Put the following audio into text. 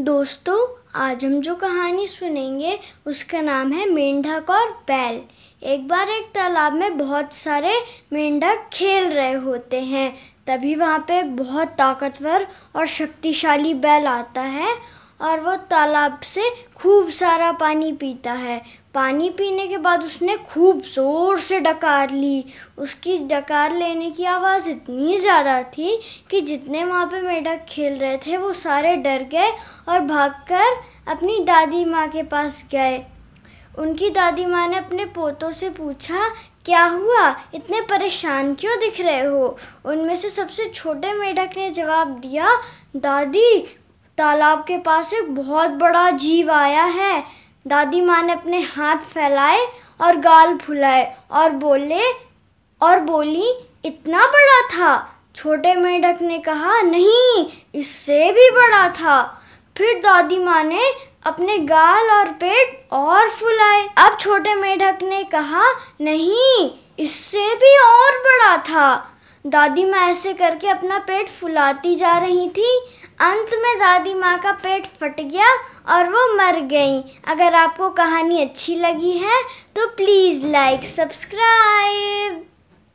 दोस्तों, आज हम जो कहानी सुनेंगे, उसका नाम है मेंढक और बैल। एक बार एक तालाब में बहुत सारे मेंढक खेल रहे होते हैं। तभी वहाँ पे एक बहुत ताकतवर और शक्तिशाली बैल आता है और वो तालाब से खूब सारा पानी पीता है। पानी पीने के बाद उसने खूब ज़ोर से डकार ली। उसकी डकार लेने की आवाज़ इतनी ज़्यादा थी कि जितने वहाँ पे मेढक खेल रहे थे, वो सारे डर गए और भागकर अपनी दादी माँ के पास गए। उनकी दादी माँ ने अपने पोतों से पूछा, क्या हुआ? इतने परेशान क्यों दिख रहे हो? उनमें से सबसे छोटे मेढक ने जवाब दिया, दादी तालाब के पास एक बहुत बड़ा जीव आया है। दादी माँ ने अपने हाथ फैलाए और गाल फुलाए और बोले, और बोली, इतना बड़ा था। छोटे मेढक ने कहा, नहीं, इससे भी बड़ा था। फिर दादी माँ ने अपने गाल और पेट और फुलाए। अब छोटे मेढक ने कहा, नहीं, इससे भी और बड़ा था। दादी माँ ऐसे करके अपना पेट फुलाती जा रही थी। अंत में दादी माँ का पेट फट गया और वो मर गई। अगर आपको कहानी अच्छी लगी है तो प्लीज़ लाइक सब्सक्राइब